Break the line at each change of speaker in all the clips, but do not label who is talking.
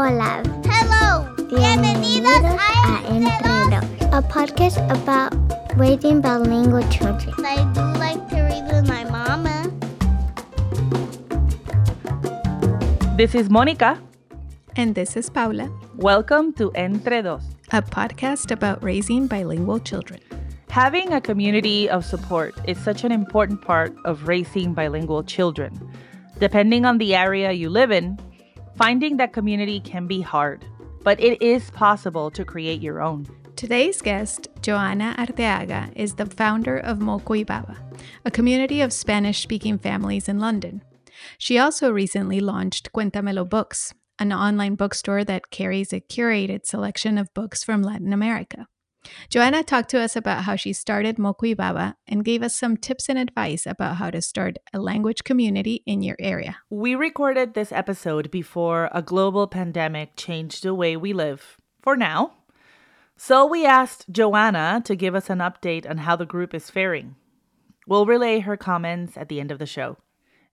Hola.
Hello. Bienvenidos a Entre Dos.
a podcast about raising bilingual children.
I do like to read with my mama.
This is Monica.
And this is Paula,
Welcome to Entre Dos.
a podcast about raising bilingual children.
Having a community of support is such an important part of raising bilingual children. Depending on the area you live in, finding that community can be hard, but it is possible to create your own.
Today's guest, Johanna Arteaga, is the founder of Moco y Baba, a community of Spanish speaking families in London. She also recently launched Cuéntamelo Books, an online bookstore that carries a curated selection of books from Latin America. Johanna talked to us about how she started Moco y Baba and gave us some tips and advice about how to start a language community in your area.
We recorded this episode before a global pandemic changed the way we live, for now. So we asked Johanna to give us an update on how the group is faring. We'll relay her comments at the end of the show.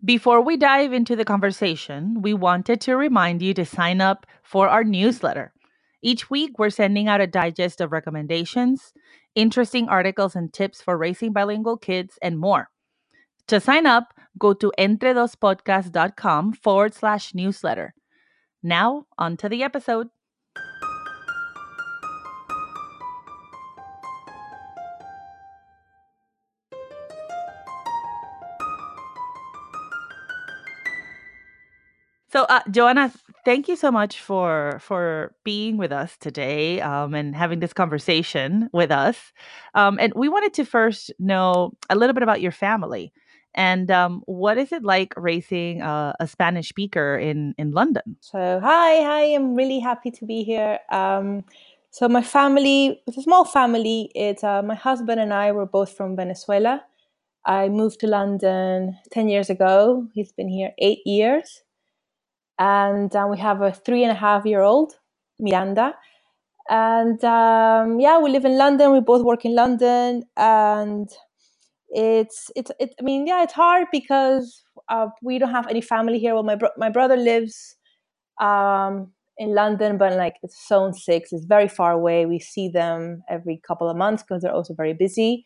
Before we dive into the conversation, we wanted to remind you to sign up for our newsletter. Each week, we're sending out a digest of recommendations, interesting articles and tips for raising bilingual kids, and more. To sign up, go to entredospodcast.com forward slash newsletter. Now, on to the episode. So, uh, Johanna, thank you so much for for being with us today um, and having this conversation with us. Um, and we wanted to first know a little bit about your family and um, what is it like raising a, a Spanish speaker in in London?
So hi, hi! I'm really happy to be here. Um, so my family, it's a small family. It's uh, my husband and I were both from Venezuela. I moved to London ten years ago. He's been here eight years, and uh, we have a three and a half year old, Miranda. And um, yeah, we live in London. We both work in London, and it's it's it. I mean, yeah, it's hard because uh, we don't have any family here. Well, my bro- my brother lives um, in London, but like it's zone six. It's very far away. We see them every couple of months because they're also very busy.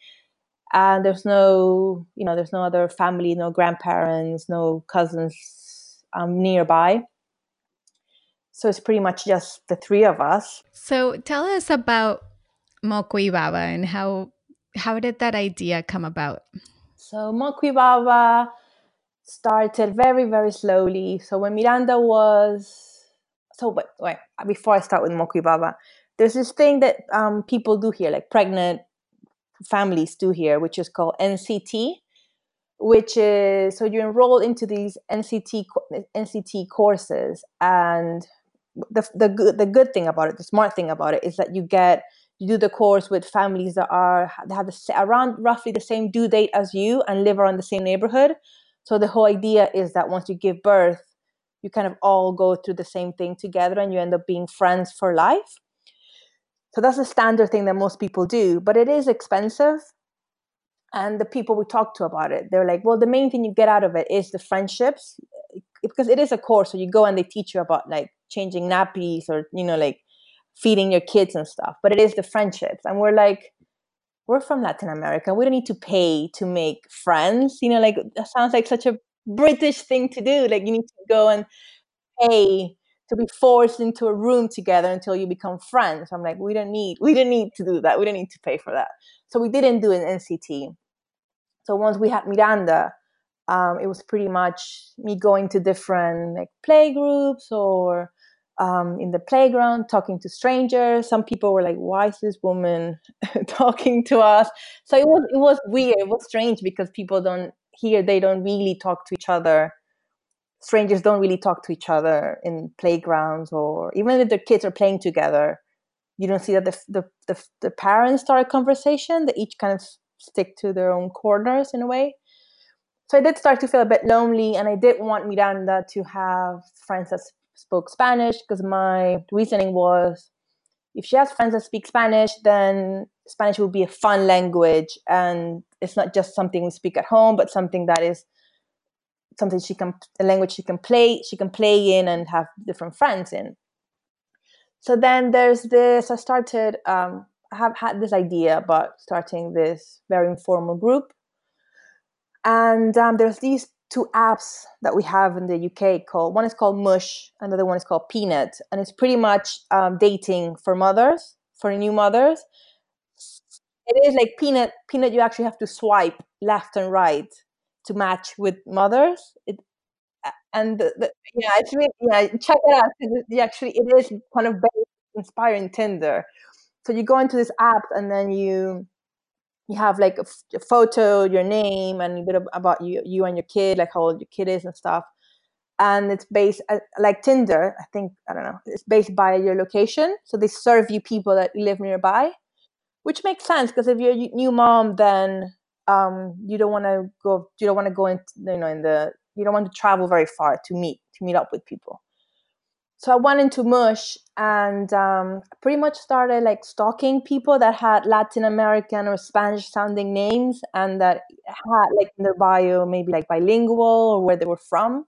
And there's no, you know, there's no other family, no grandparents, no cousins um, nearby. So it's pretty much just the three of us.
So tell us about Moco y Baba and how how did that idea come about?
So Moco y Baba started very, very slowly. So when Miranda was, so wait, wait before I start with Moco y Baba, there's this thing that um, people do here, like pregnant families do here, which is called NCT, which is so you enroll into these NCT NCT courses, and the the good the good thing about it, the smart thing about it, is that you get you do the course with families that are they have the, around roughly the same due date as you and live around the same neighborhood. So the whole idea is that once you give birth, you kind of all go through the same thing together, and you end up being friends for life. So that's a standard thing that most people do, but it is expensive. And the people we talk to about it, they're like, well, the main thing you get out of it is the friendships because it is a course. So you go and they teach you about like changing nappies or, you know, like feeding your kids and stuff, but it is the friendships. And we're like, we're from Latin America. We don't need to pay to make friends. You know, like that sounds like such a British thing to do. Like you need to go and pay to be forced into a room together until you become friends. I'm like, we don't need, we don't need to do that. We don't need to pay for that. So we didn't do an NCT. So once we had Miranda, um, it was pretty much me going to different like play groups or um, in the playground talking to strangers. Some people were like, "Why is this woman talking to us?" So it was it was weird. It was strange because people don't here. They don't really talk to each other. Strangers don't really talk to each other in playgrounds or even if their kids are playing together. You don't see that the the the, the parents start a conversation. They each kind of stick to their own corners in a way. So I did start to feel a bit lonely, and I did want Miranda to have friends that spoke Spanish because my reasoning was if she has friends that speak Spanish, then Spanish will be a fun language and it's not just something we speak at home, but something that is something she can a language she can play she can play in and have different friends in. so then there's this. I started. Um, I have had this idea about starting this very informal group, and um, there's these two apps that we have in the UK called one is called Mush, another one is called Peanut, and it's pretty much um, dating for mothers, for new mothers. It is like Peanut. Peanut, you actually have to swipe left and right to match with mothers. It, and the, the, yeah, it's really yeah. Check it out. It, actually, it is kind of very inspiring Tinder. So you go into this app and then you you have like a, f- a photo, your name, and a bit of, about you, you and your kid, like how old your kid is and stuff. And it's based uh, like Tinder. I think I don't know. It's based by your location, so they serve you people that live nearby, which makes sense because if you're a new mom, then um, you don't want to go. You don't want to go into you know in the. You don't want to travel very far to meet to meet up with people so I went into Mush and um, pretty much started like stalking people that had Latin American or Spanish sounding names and that had like in their bio maybe like bilingual or where they were from.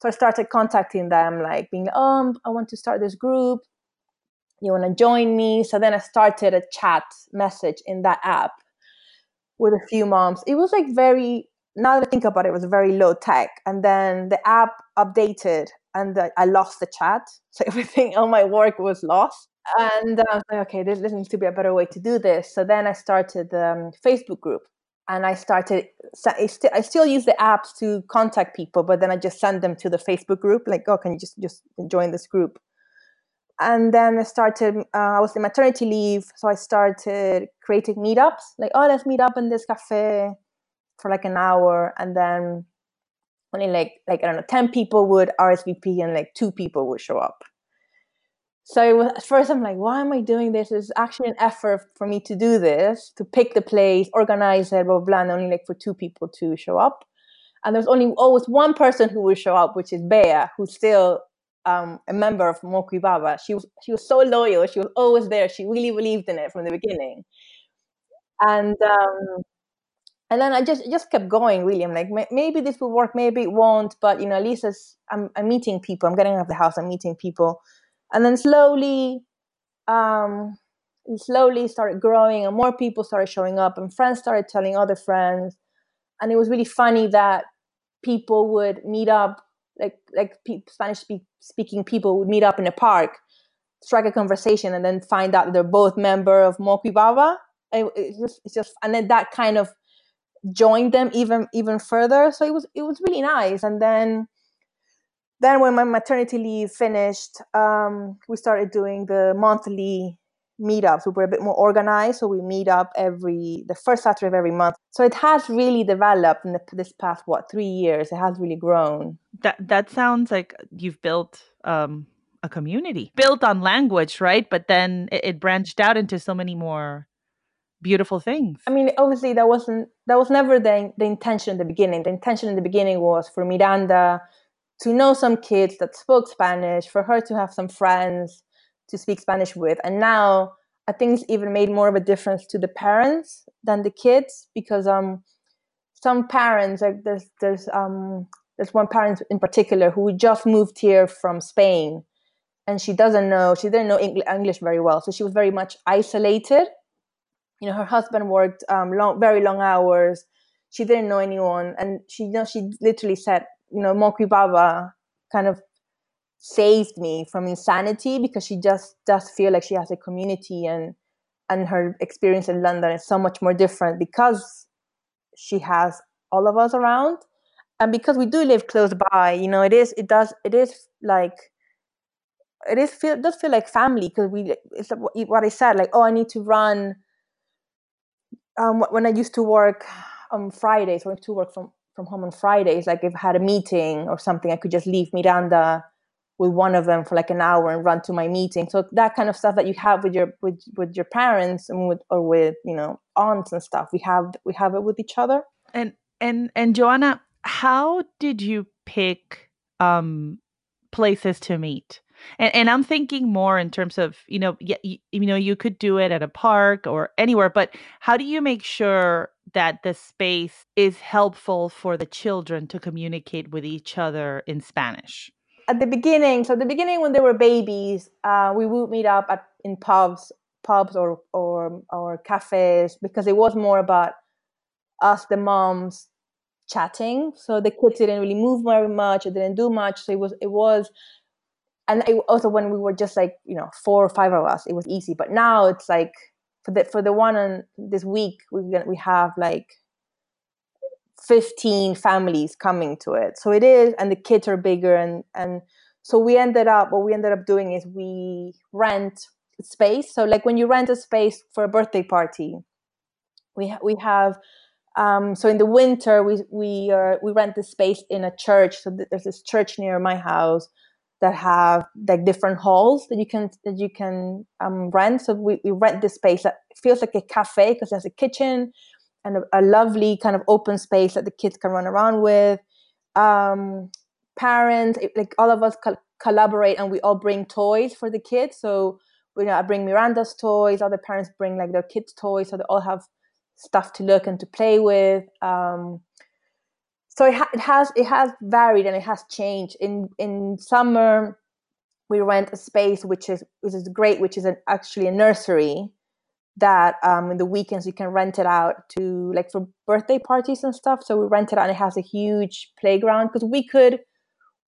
So I started contacting them, like being, um, I want to start this group. You want to join me? So then I started a chat message in that app with a few moms. It was like very now that I think about it, it was very low tech. And then the app updated and I lost the chat. So everything, all my work was lost. And I was like, okay, this needs to be a better way to do this. So then I started the um, Facebook group and I started, I, st- I still use the apps to contact people, but then I just send them to the Facebook group, like, oh, can you just, just join this group? And then I started, uh, I was in maternity leave. So I started creating meetups, like, oh, let's meet up in this cafe for like an hour. And then only like like I don't know, ten people would RSVP and like two people would show up. So was, at first I'm like, why am I doing this? It's actually an effort for me to do this, to pick the place, organize it, blah blah, blah and only like for two people to show up. And there's only always one person who will show up, which is Bea, who's still um, a member of Moco y Baba. She was she was so loyal. She was always there. She really believed in it from the beginning. And um, and then I just just kept going. Really, I'm like, maybe this will work, maybe it won't. But you know, at least I'm, I'm meeting people, I'm getting out of the house, I'm meeting people, and then slowly, um, slowly started growing, and more people started showing up, and friends started telling other friends, and it was really funny that people would meet up, like like Spanish speak, speaking people would meet up in a park, strike a conversation, and then find out they're both member of Moco y Baba. It, it's just, it's just, and then that kind of joined them even even further. So it was it was really nice. And then then when my maternity leave finished, um, we started doing the monthly meetups. We were a bit more organized, so we meet up every the first Saturday of every month. So it has really developed in the, this past what three years. It has really grown.
That that sounds like you've built um, a community built on language, right? But then it, it branched out into so many more beautiful things.
I mean, obviously that wasn't that was never the the intention in the beginning. The intention in the beginning was for Miranda to know some kids that spoke Spanish, for her to have some friends to speak Spanish with. And now I think it's even made more of a difference to the parents than the kids because um some parents like there's there's um there's one parent in particular who just moved here from Spain and she doesn't know she didn't know English very well. So she was very much isolated. You know her husband worked um, long, very long hours. She didn't know anyone and she you know she literally said you know Moco y Baba kind of saved me from insanity because she just does feel like she has a community and and her experience in London is so much more different because she has all of us around and because we do live close by you know it is it does it is like it is feel does feel like family because we it's what I said like oh I need to run um, when I used to work on Fridays, I went to work from, from home on Fridays, like if I had a meeting or something, I could just leave Miranda with one of them for like an hour and run to my meeting. So that kind of stuff that you have with your with with your parents and with or with you know aunts and stuff, we have we have it with each other.
And and and Johanna, how did you pick um places to meet? And, and I'm thinking more in terms of, you know, you, you know, you could do it at a park or anywhere, but how do you make sure that the space is helpful for the children to communicate with each other in Spanish?
At the beginning, so at the beginning when they were babies, uh, we would meet up at in pubs, pubs or or or cafes because it was more about us, the moms, chatting. So the kids didn't really move very much. It didn't do much. So it was it was, and it, also when we were just like you know four or five of us, it was easy. But now it's like for the for the one on this week we we have like 15 families coming to it. So it is and the kids are bigger and and so we ended up what we ended up doing is we rent space. So like when you rent a space for a birthday party we ha- we have um, so in the winter we we are we rent the space in a church. So there's this church near my house that have like different halls that you can that you can um, rent. So we, we rent this space that feels like a cafe because there's a kitchen and a, a, lovely kind of open space that the kids can run around with. Um, parents, like all of us co- collaborate and we all bring toys for the kids. So, you know, I bring Miranda's toys, other parents bring like their kids' toys, so they all have stuff to look and to play with. Um, so it, ha- it has it has varied and it has changed. In in summer, we rent a space which is which is great, which is an, actually a nursery that um, in the weekends you can rent it out to like for birthday parties and stuff. So we rent it out and it has a huge playground because we could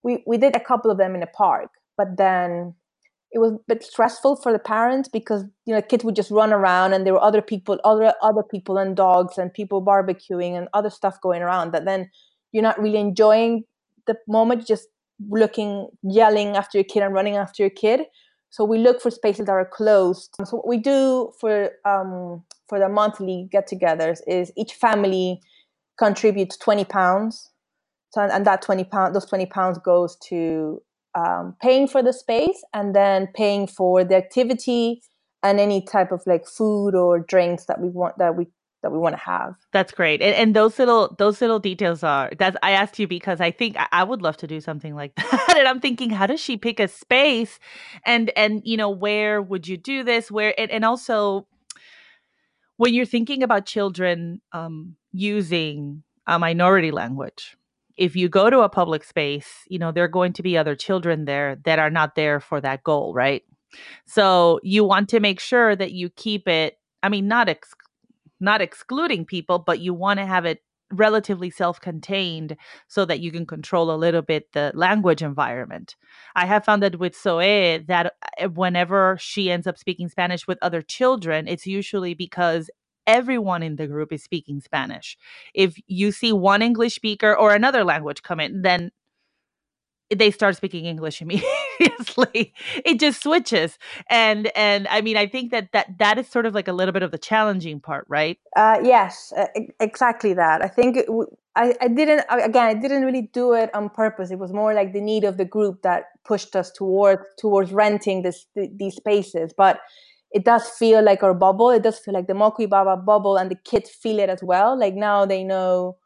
we we did a couple of them in a park, but then it was a bit stressful for the parents because you know kids would just run around and there were other people other other people and dogs and people barbecuing and other stuff going around that then you're not really enjoying the moment just looking yelling after your kid and running after your kid so we look for spaces that are closed. So what we do for um, for the monthly get-togethers is each family contributes twenty pounds. So and that twenty pound, those twenty pounds goes to um, paying for the space and then paying for the activity and any type of like food or drinks that we want that we that we want to have.
That's great. And, and those little those little details are that's I asked you because I think I, I would love to do something like that. and I'm thinking, how does she pick a space? And and you know, where would you do this? Where and, and also when you're thinking about children um, using a minority language, if you go to a public space, you know, there are going to be other children there that are not there for that goal, right? So you want to make sure that you keep it, I mean, not ex- not excluding people, but you want to have it relatively self-contained so that you can control a little bit the language environment. I have found that with Zoe that uh, whenever she ends up speaking Spanish with other children, it's usually because everyone in the group is speaking Spanish. If you see one English speaker or another language come in, then they start speaking english immediately it just switches and and i mean i think that that that is sort of like a little bit of the challenging part right?
Uh, yes uh, exactly that i think I, I didn't again i didn't really do it on purpose it was more like the need of the group that pushed us towards towards renting this these spaces but it does feel like our bubble it does feel like the Moco y Baba bubble and the kids feel it as well like now they know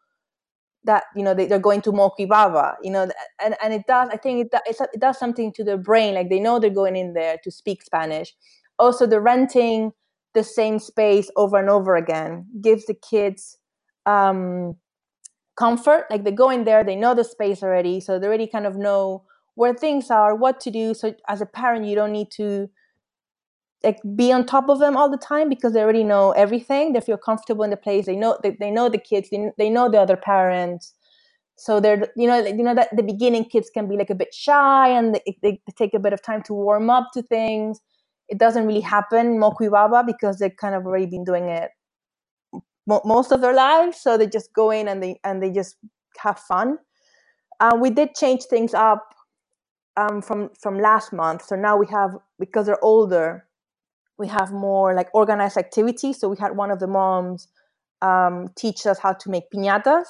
that you know they, are going to Moco y Baba, you know, and, and it does. I think it, it does something to their brain. Like they know they're going in there to speak Spanish. Also, the renting the same space over and over again gives the kids um, comfort. Like they go in there, they know the space already, so they already kind of know where things are, what to do. So as a parent, you don't need to like be on top of them all the time because they already know everything. They feel comfortable in the place. They know they, they know the kids. They, they know the other parents. So they're you know you know that the beginning kids can be like a bit shy and they, they, take a bit of time to warm up to things. It doesn't really happen Moco y Baba because they've kind of already been doing it mo- most of their lives. So they just go in and they and they just have fun. Uh, we did change things up um, from from last month. So now we have because they're older we have more like organized activities. So we had one of the moms um, teach us how to make piñatas.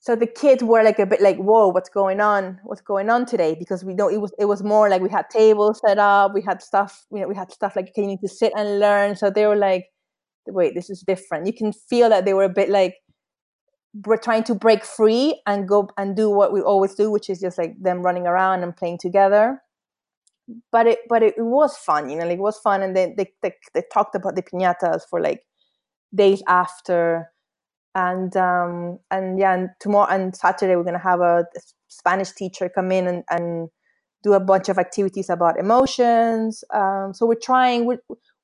So the kids were like a bit like, "Whoa, what's going on? What's going on today?" Because we know it was it was more like we had tables set up, we had stuff, you know, we had stuff like you need to sit and learn. So they were like, "Wait, this is different." You can feel that they were a bit like we're trying to break free and go and do what we always do, which is just like them running around and playing together but it but it, it, was fun, you know, like it was fun, and they, they they they talked about the piñatas for like days after, and um and yeah, and tomorrow and Saturday we're gonna have a Spanish teacher come in and, and do a bunch of activities about emotions. Um, so we're trying. We're,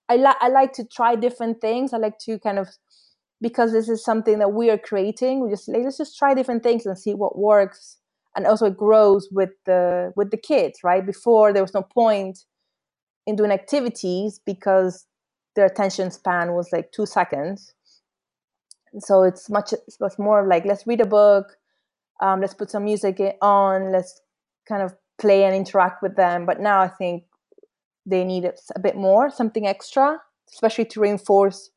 I, like I like to try different things. I like to kind of because this is something that we are creating. We just like, let's just try different things and see what works, and also it grows with the with the kids. Right before there was no point in doing activities because their attention span was like two seconds. So it's much it's much more like let's read a book, um, let's put some music on, let's kind of play and interact with them. But now I think they need a bit more, something extra, especially to reinforce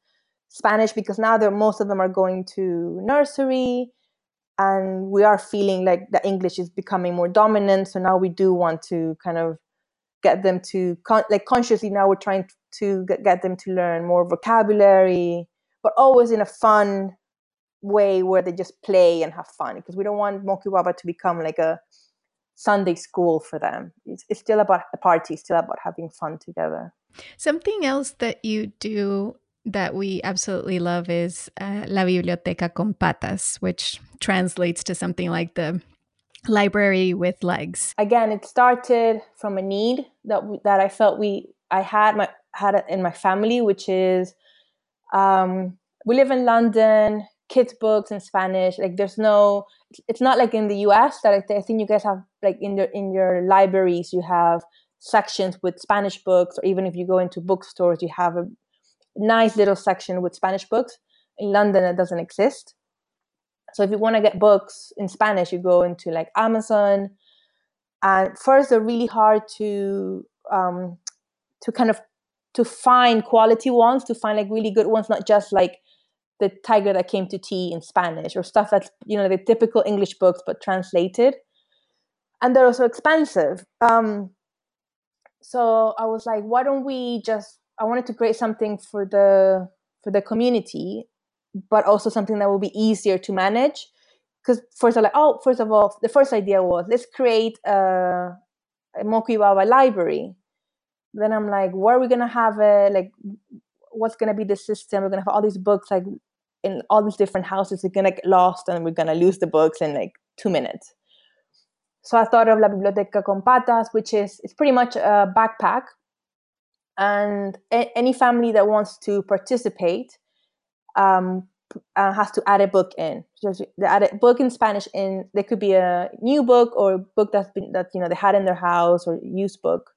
Spanish because now most of them are going to nursery and we are feeling like the English is becoming more dominant. So now we do want to kind of get them to con- like consciously now we're trying to get, them to learn more vocabulary, but always in a fun way where they just play and have fun because we don't want Moco y Baba to become like a Sunday school for them. It's, it's still about a party, it's still about having fun together.
Something else that you do that we absolutely love is uh, La Biblioteca con Patas, which translates to something like the library with legs.
Again, it started from a need that that I felt we I had my had in my family, which is um, we live in London kids books in Spanish. Like there's no, it's not like in the U.S. that I, th- I think you guys have like in your in your libraries you have sections with Spanish books, or even if you go into bookstores, you have a nice little section with Spanish books. In London, it doesn't exist. So if you want to get books in Spanish, you go into like Amazon. And first, they're really hard to um, to kind of to find quality ones, to find like really good ones, not just like the tiger that came to tea in Spanish or stuff that's you know the typical English books but translated, and they're also expensive. Um, so I was like, why don't we just? I wanted to create something for the for the community, but also something that will be easier to manage. Because first, I'm like, oh, first of all, the first idea was let's create a, a Moco y Baba library. Then I'm like, where are we gonna have it? Like, what's gonna be the system? We're gonna have all these books. Like, in all these different houses We're gonna get lost and we're gonna lose the books in like two minutes. So I thought of La Biblioteca con Patas, which is it's pretty much a backpack, and a- any family that wants to participate um, uh, has to add a book in. So they add a book in Spanish in. There could be a new book or a book that's been that you know they had in their house or used book,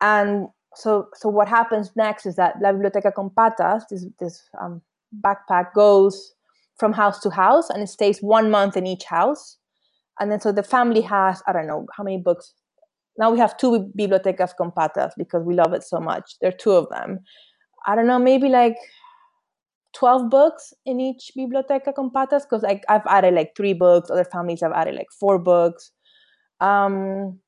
and so so what happens next is that La Biblioteca con Patas, this this um, backpack goes from house to house and it stays one month in each house. And then so the family has, I don't know, how many books? Now we have two bibliotecas con patas because we love it so much. There are two of them. I don't know, maybe like 12 books in each biblioteca con patas because like I've added like three books, other families have added like four books. Um,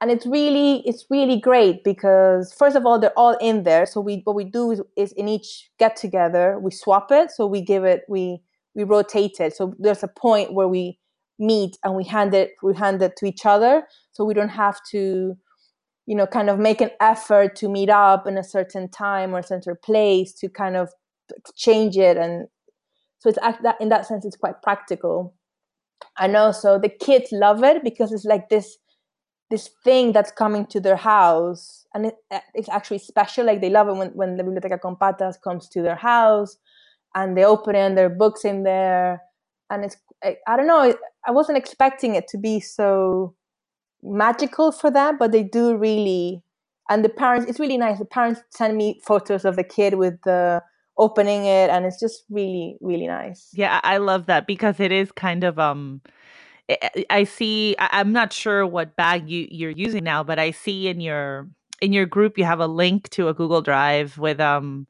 and it's really it's really great because first of all they're all in there so we what we do is, is in each get together we swap it so we give it we we rotate it so there's a point where we meet and we hand it we hand it to each other. So we don't have to you know kind of make an effort to meet up in a certain time or a certain place to kind of change it. And so it's that in that sense it's quite practical. And also the kids love it because it's like this this thing that's coming to their house. And it, it's actually special like they love it when, when the biblioteca con patas comes to their house and they open it and there are books in there. And it's I, I don't know i wasn't expecting it to be so magical for them but they do really and the parents it's really nice the parents send me photos of the kid with the opening it and it's just really really nice
yeah i love that because it is kind of um I see. I'm not sure what bag you you're using now, but I see in your in your group you have a link to a Google Drive with um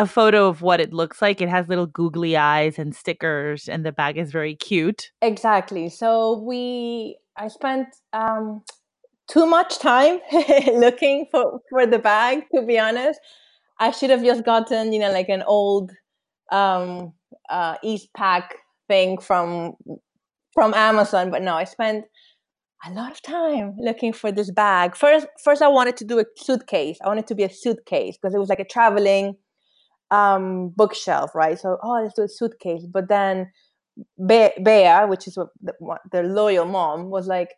a photo of what it looks like. It has little googly eyes and stickers, and the bag is very cute.
Exactly. So we I spent um too much time looking for for the bag. To be honest, I should have just gotten you know like an old um uh Eastpak thing from from Amazon, but no, I spent a lot of time looking for this bag. First, first I wanted to do a suitcase. I wanted to be a suitcase because it was like a traveling um, bookshelf, right? So, oh, let's do a suitcase. But then Be- Bea, which is what the, what, their loyal mom, was like,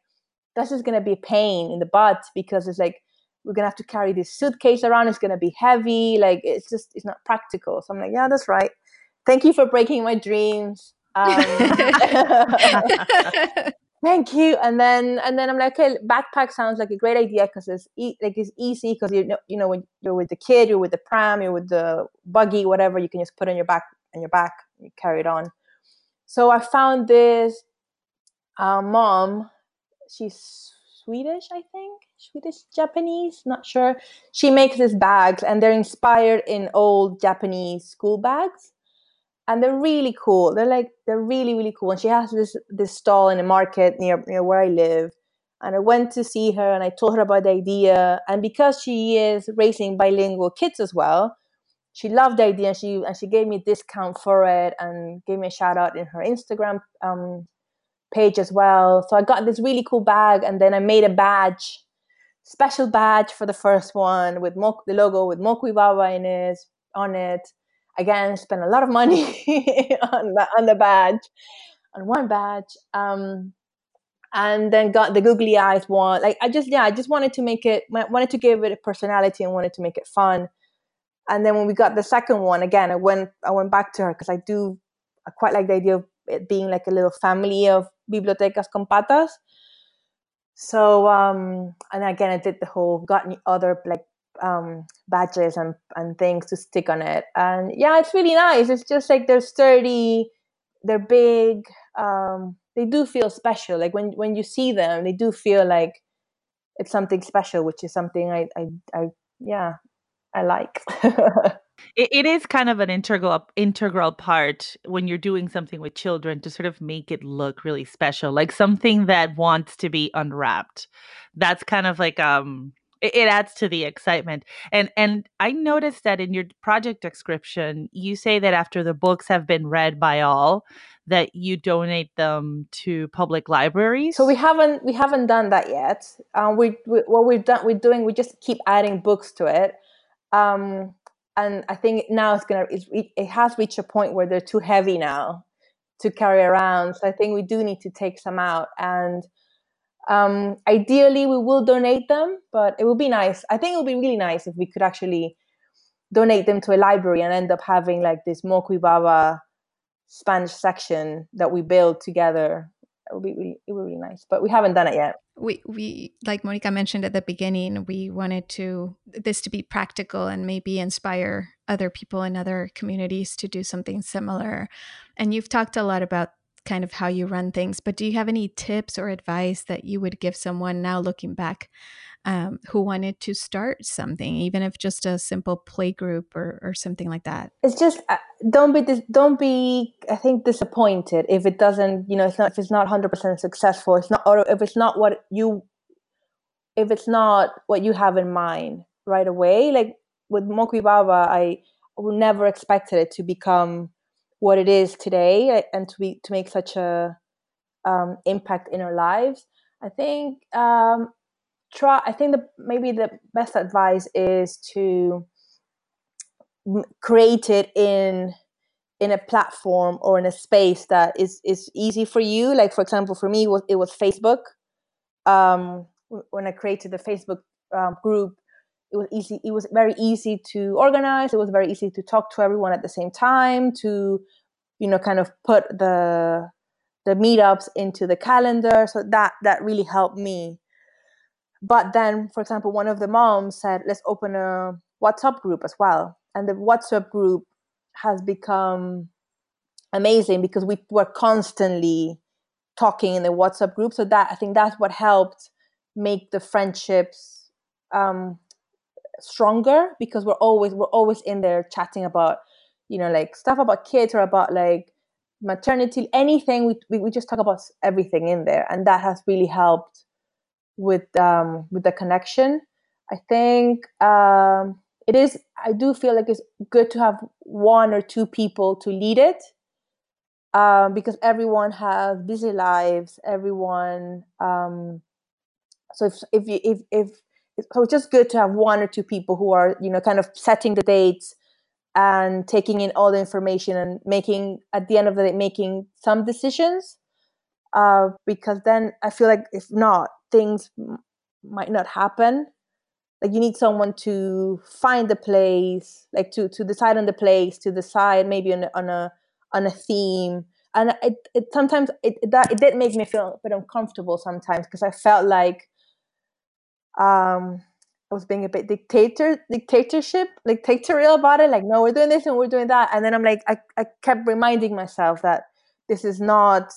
"That's just gonna be a pain in the butt because it's like we're gonna have to carry this suitcase around. It's gonna be heavy. Like it's just it's not practical." So I'm like, "Yeah, that's right. Thank you for breaking my dreams." Um, thank you. And then and then i'm like okay backpack sounds like a great idea because it's e- like it's easy because you know you know when you're with the kid you're with the pram you're with the buggy whatever you can just put on your back on your back you carry it on. So i found this uh, mom she's swedish i think? Swedish? Japanese? Not sure. She makes these bags and they're inspired in old japanese school bags and they're really cool. They're like they're really really cool. And she has this this stall in a market near near where I live. And I went to see her and I told her about the idea. And because she is raising bilingual kids as well, she loved the idea and she and she gave me a discount for it and gave me a shout out in her Instagram um, page as well. So I got this really cool bag and then I made a badge, special badge for the first one with Mo- the logo with Moco y Baba in it on it again spent a lot of money on the on the badge on one badge um, and then got the googly eyes one like i just yeah i just wanted to make it wanted to give it a personality and wanted to make it fun. And then when we got the second one again i went i went back to her because i do i quite like the idea of it being like a little family of bibliotecas con patas. So um and again i did the whole got other like um, badges and, and things to stick on it. And yeah, it's really nice. It's just like they're sturdy, they're big. Um, they do feel special. Like when when you see them, they do feel like it's something special, which is something I I, I yeah I like.
it, it is kind of an integral integral part when you're doing something with children to sort of make it look really special, like something that wants to be unwrapped. That's kind of like um it, it adds to the excitement. And and I noticed that in your project description, you say that after the books have been read by all, that you donate them to public libraries.
So we haven't we haven't done that yet. Um, we, we what we've done we're doing we just keep adding books to it. Um, and I think now it's gonna it's, it has reached a point where they're too heavy now to carry around. So I think we do need to take some out and um, ideally, we will donate them, but it would be nice. I think it would be really nice if we could actually donate them to a library and end up having like this Moco y Baba Spanish section that we build together. It would be really, it would be nice, but we haven't done it yet.
We we like Monica mentioned at the beginning, we wanted to this to be practical and maybe inspire other people in other communities to do something similar. And you've talked a lot about kind of how you run things. But do you have any tips or advice that you would give someone now looking back um, who wanted to start something, even if just a simple play group or, or something like that?
It's just uh, don't be dis- don't be I think disappointed if it doesn't you know it's not if it's not hundred percent successful. It's not or if it's not what you if it's not what you have in mind right away. Like with Moco y Baba, I never expected it to become what it is today eh, and to be to make such a um, impact in our lives. I think um, try. I think the maybe the best advice is to create it in in a platform or in a space that is is easy for you. Like for example, for me, it was it was Facebook. Um, when I created the Facebook um, group, it was easy it was very easy to organize it was very easy to talk to everyone at the same time to you know kind of put the the meetups into the calendar. So that that really helped me. But then for example one of the moms said let's open a whatsapp group as well. And the whatsapp group has become amazing because we were constantly talking in the whatsapp group. So that i think that's what helped make the friendships um, stronger because we're always we're always in there chatting about you know like stuff about kids or about like maternity anything. We, we, just talk about everything in there and that has really helped with um with the connection. I think um it is i do feel like it's good to have one or two people to lead it um because everyone has busy lives everyone um so if if you if if so it's just good to have one or two people who are you know kind of setting the dates and taking in all the information and making at the end of the day making some decisions uh, because then i feel like if not things might not happen. Like you need someone to find the place like to to decide on the place to decide maybe on, a- on a on a theme. And it, it sometimes it that it did make me feel a bit uncomfortable sometimes because i felt like um I was being a bit dictator dictatorship like dictatorial about it like no we're doing this and we're doing that. And then I'm like I, I kept reminding myself that this is not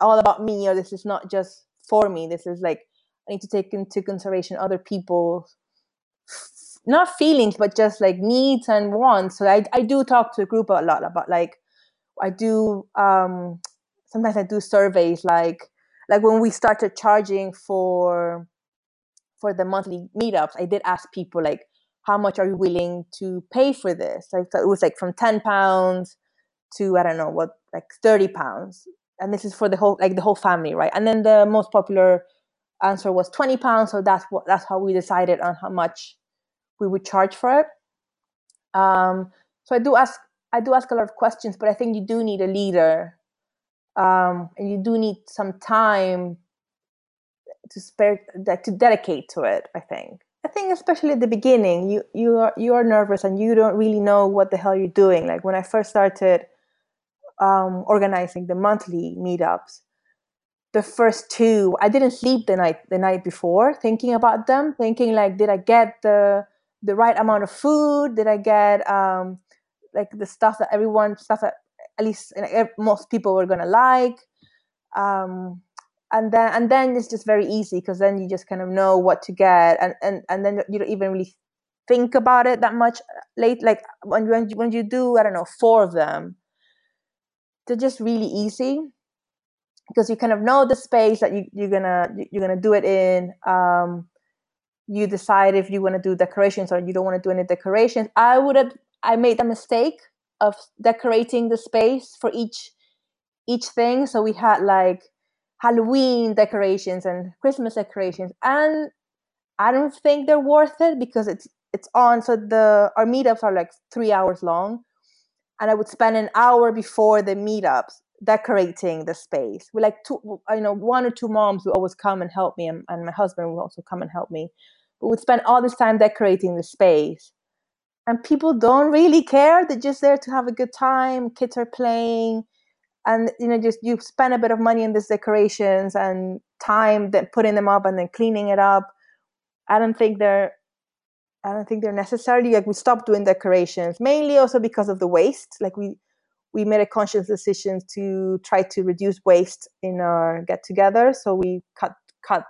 all about me or this is not just for me. This is like I need to take into consideration other people's not feelings but just like needs and wants. So I, I do talk to a group a lot about like I do um sometimes I do surveys like like when we started charging for for the monthly meetups, I did ask people like, how much are you willing to pay for this? Like so it was like from ten pounds to I don't know what like thirty pounds, and this is for the whole like the whole family, right? And then the most popular answer was twenty pounds, so that's what that's how we decided on how much we would charge for it. Um, so I do ask I do ask a lot of questions, but I think you do need a leader, um, and you do need some time to spare that to dedicate to it i think. I think especially at the beginning you you are you are nervous and you don't really know what the hell you're doing. Like when i first started um, organizing the monthly meetups the first two i didn't sleep the night the night before thinking about them thinking like did i get the the right amount of food? Did i get um like the stuff that everyone stuff that at least most people were gonna like? Um and then and then it's just very easy because then you just kind of know what to get and and and then you don't even really think about it that much late like when when you, when you do i don't know four of them they're just really easy because you kind of know the space that you, you're gonna you're gonna do it in um, you decide if you want to do decorations or you don't want to do any decorations. I would have i made the mistake of decorating the space for each each thing so we had like Halloween decorations and Christmas decorations, and I don't think they're worth it because it's it's on. So the our meetups are like three hours long, and I would spend an hour before the meetups decorating the space. We like two, you know, one or two moms would always come and help me, and, and my husband would also come and help me. But we'd spend all this time decorating the space, and people don't really care. They're just there to have a good time. Kids are playing and you know just you spend a bit of money on these decorations and time that putting them up and then cleaning it up. I don't think they're i don't think they're necessarily like we stopped doing decorations mainly also because of the waste. Like we we made a conscious decision to try to reduce waste in our get together so we cut cut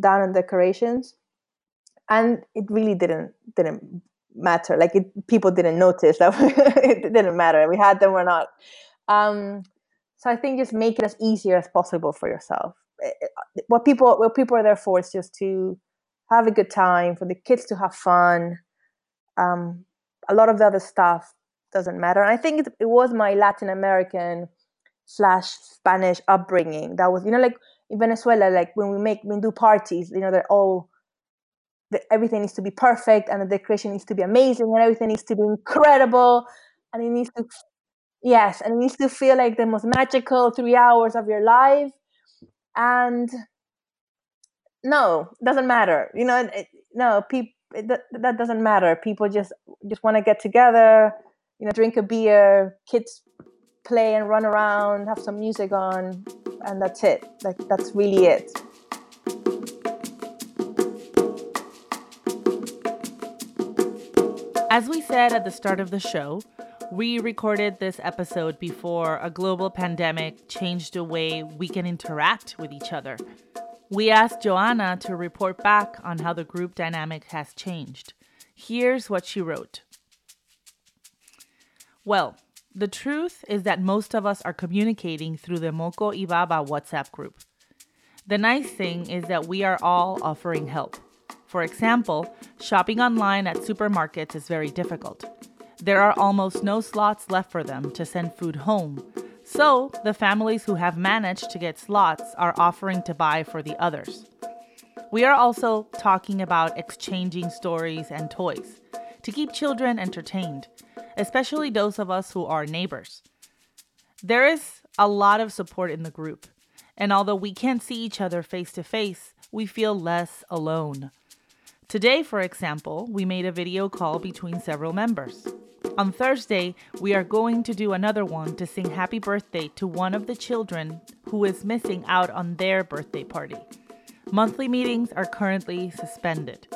down on decorations. And it really didn't didn't matter. Like it, people didn't notice that it didn't matter. We had them or not um, so I think just make it as easier as possible for yourself. Eh, eh, what people what people are there for is just to have a good time, for the kids to have fun. Um, a lot of the other stuff doesn't matter. I think it, it was my Latin American slash Spanish upbringing that was, you know, like in Venezuela, like when we make when we do parties, you know, they're all everything needs to be perfect and the decoration needs to be amazing and everything needs to be incredible and it needs to Yes, and it needs to feel like the most magical three hours of your life. And no, doesn't matter. You know, it, no, people that, that doesn't matter. People just just want to get together, you know, drink a beer, kids play and run around, have some music on, and that's it. Like that's really it.
As we said at the start of the show, we recorded this episode before a global pandemic changed the way we can interact with each other. We asked Johanna to report back on how the group dynamic has changed. Here's what she wrote Well, the truth is that most of us are communicating through the Moco y Baba WhatsApp group. The nice thing is that we are all offering help. For example, shopping online at supermarkets is very difficult. There are almost no slots left for them to send food home. So, the families who have managed to get slots are offering to buy for the others. We are also talking about exchanging stories and toys. to keep children entertained, especially those of us who are neighbors. There is a lot of support in the group, and although we can't see each other face to face, we feel less alone. Today, for example, we made a video call between several members. On Thursday, we are going to do another one to sing happy birthday to one of the children who is missing out on their birthday party. Monthly meetings are currently suspended.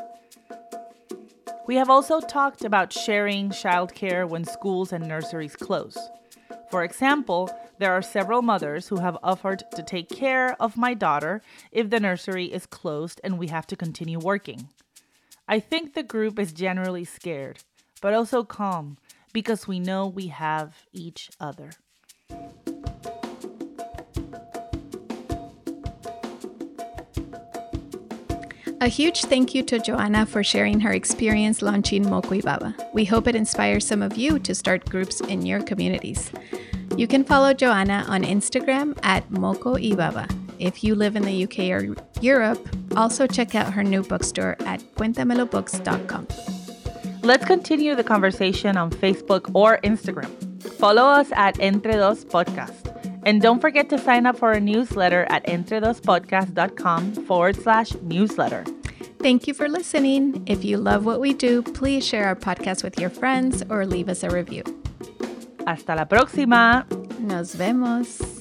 We have also talked about sharing childcare when schools and nurseries close. For example, there are several mothers who have offered to take care of my daughter if the nursery is closed and we have to continue working. I think the group is generally scared, but also calm because we know we have each other.
A huge thank you to Johanna for sharing her experience launching Moco y Baba. We hope it inspires some of you to start groups in your communities. You can follow Johanna on Instagram at Moco y Baba. If you live in the UK or Europe, also check out her new bookstore at cuentamelobooks.com.
Let's continue the conversation on Facebook or Instagram. Follow us at Entre Dos Podcast. And don't forget to sign up for our newsletter at entredospodcast.com forward slash newsletter.
Thank you for listening. If you love what we do, please share our podcast with your friends or leave us a review.
Hasta la próxima.
Nos vemos.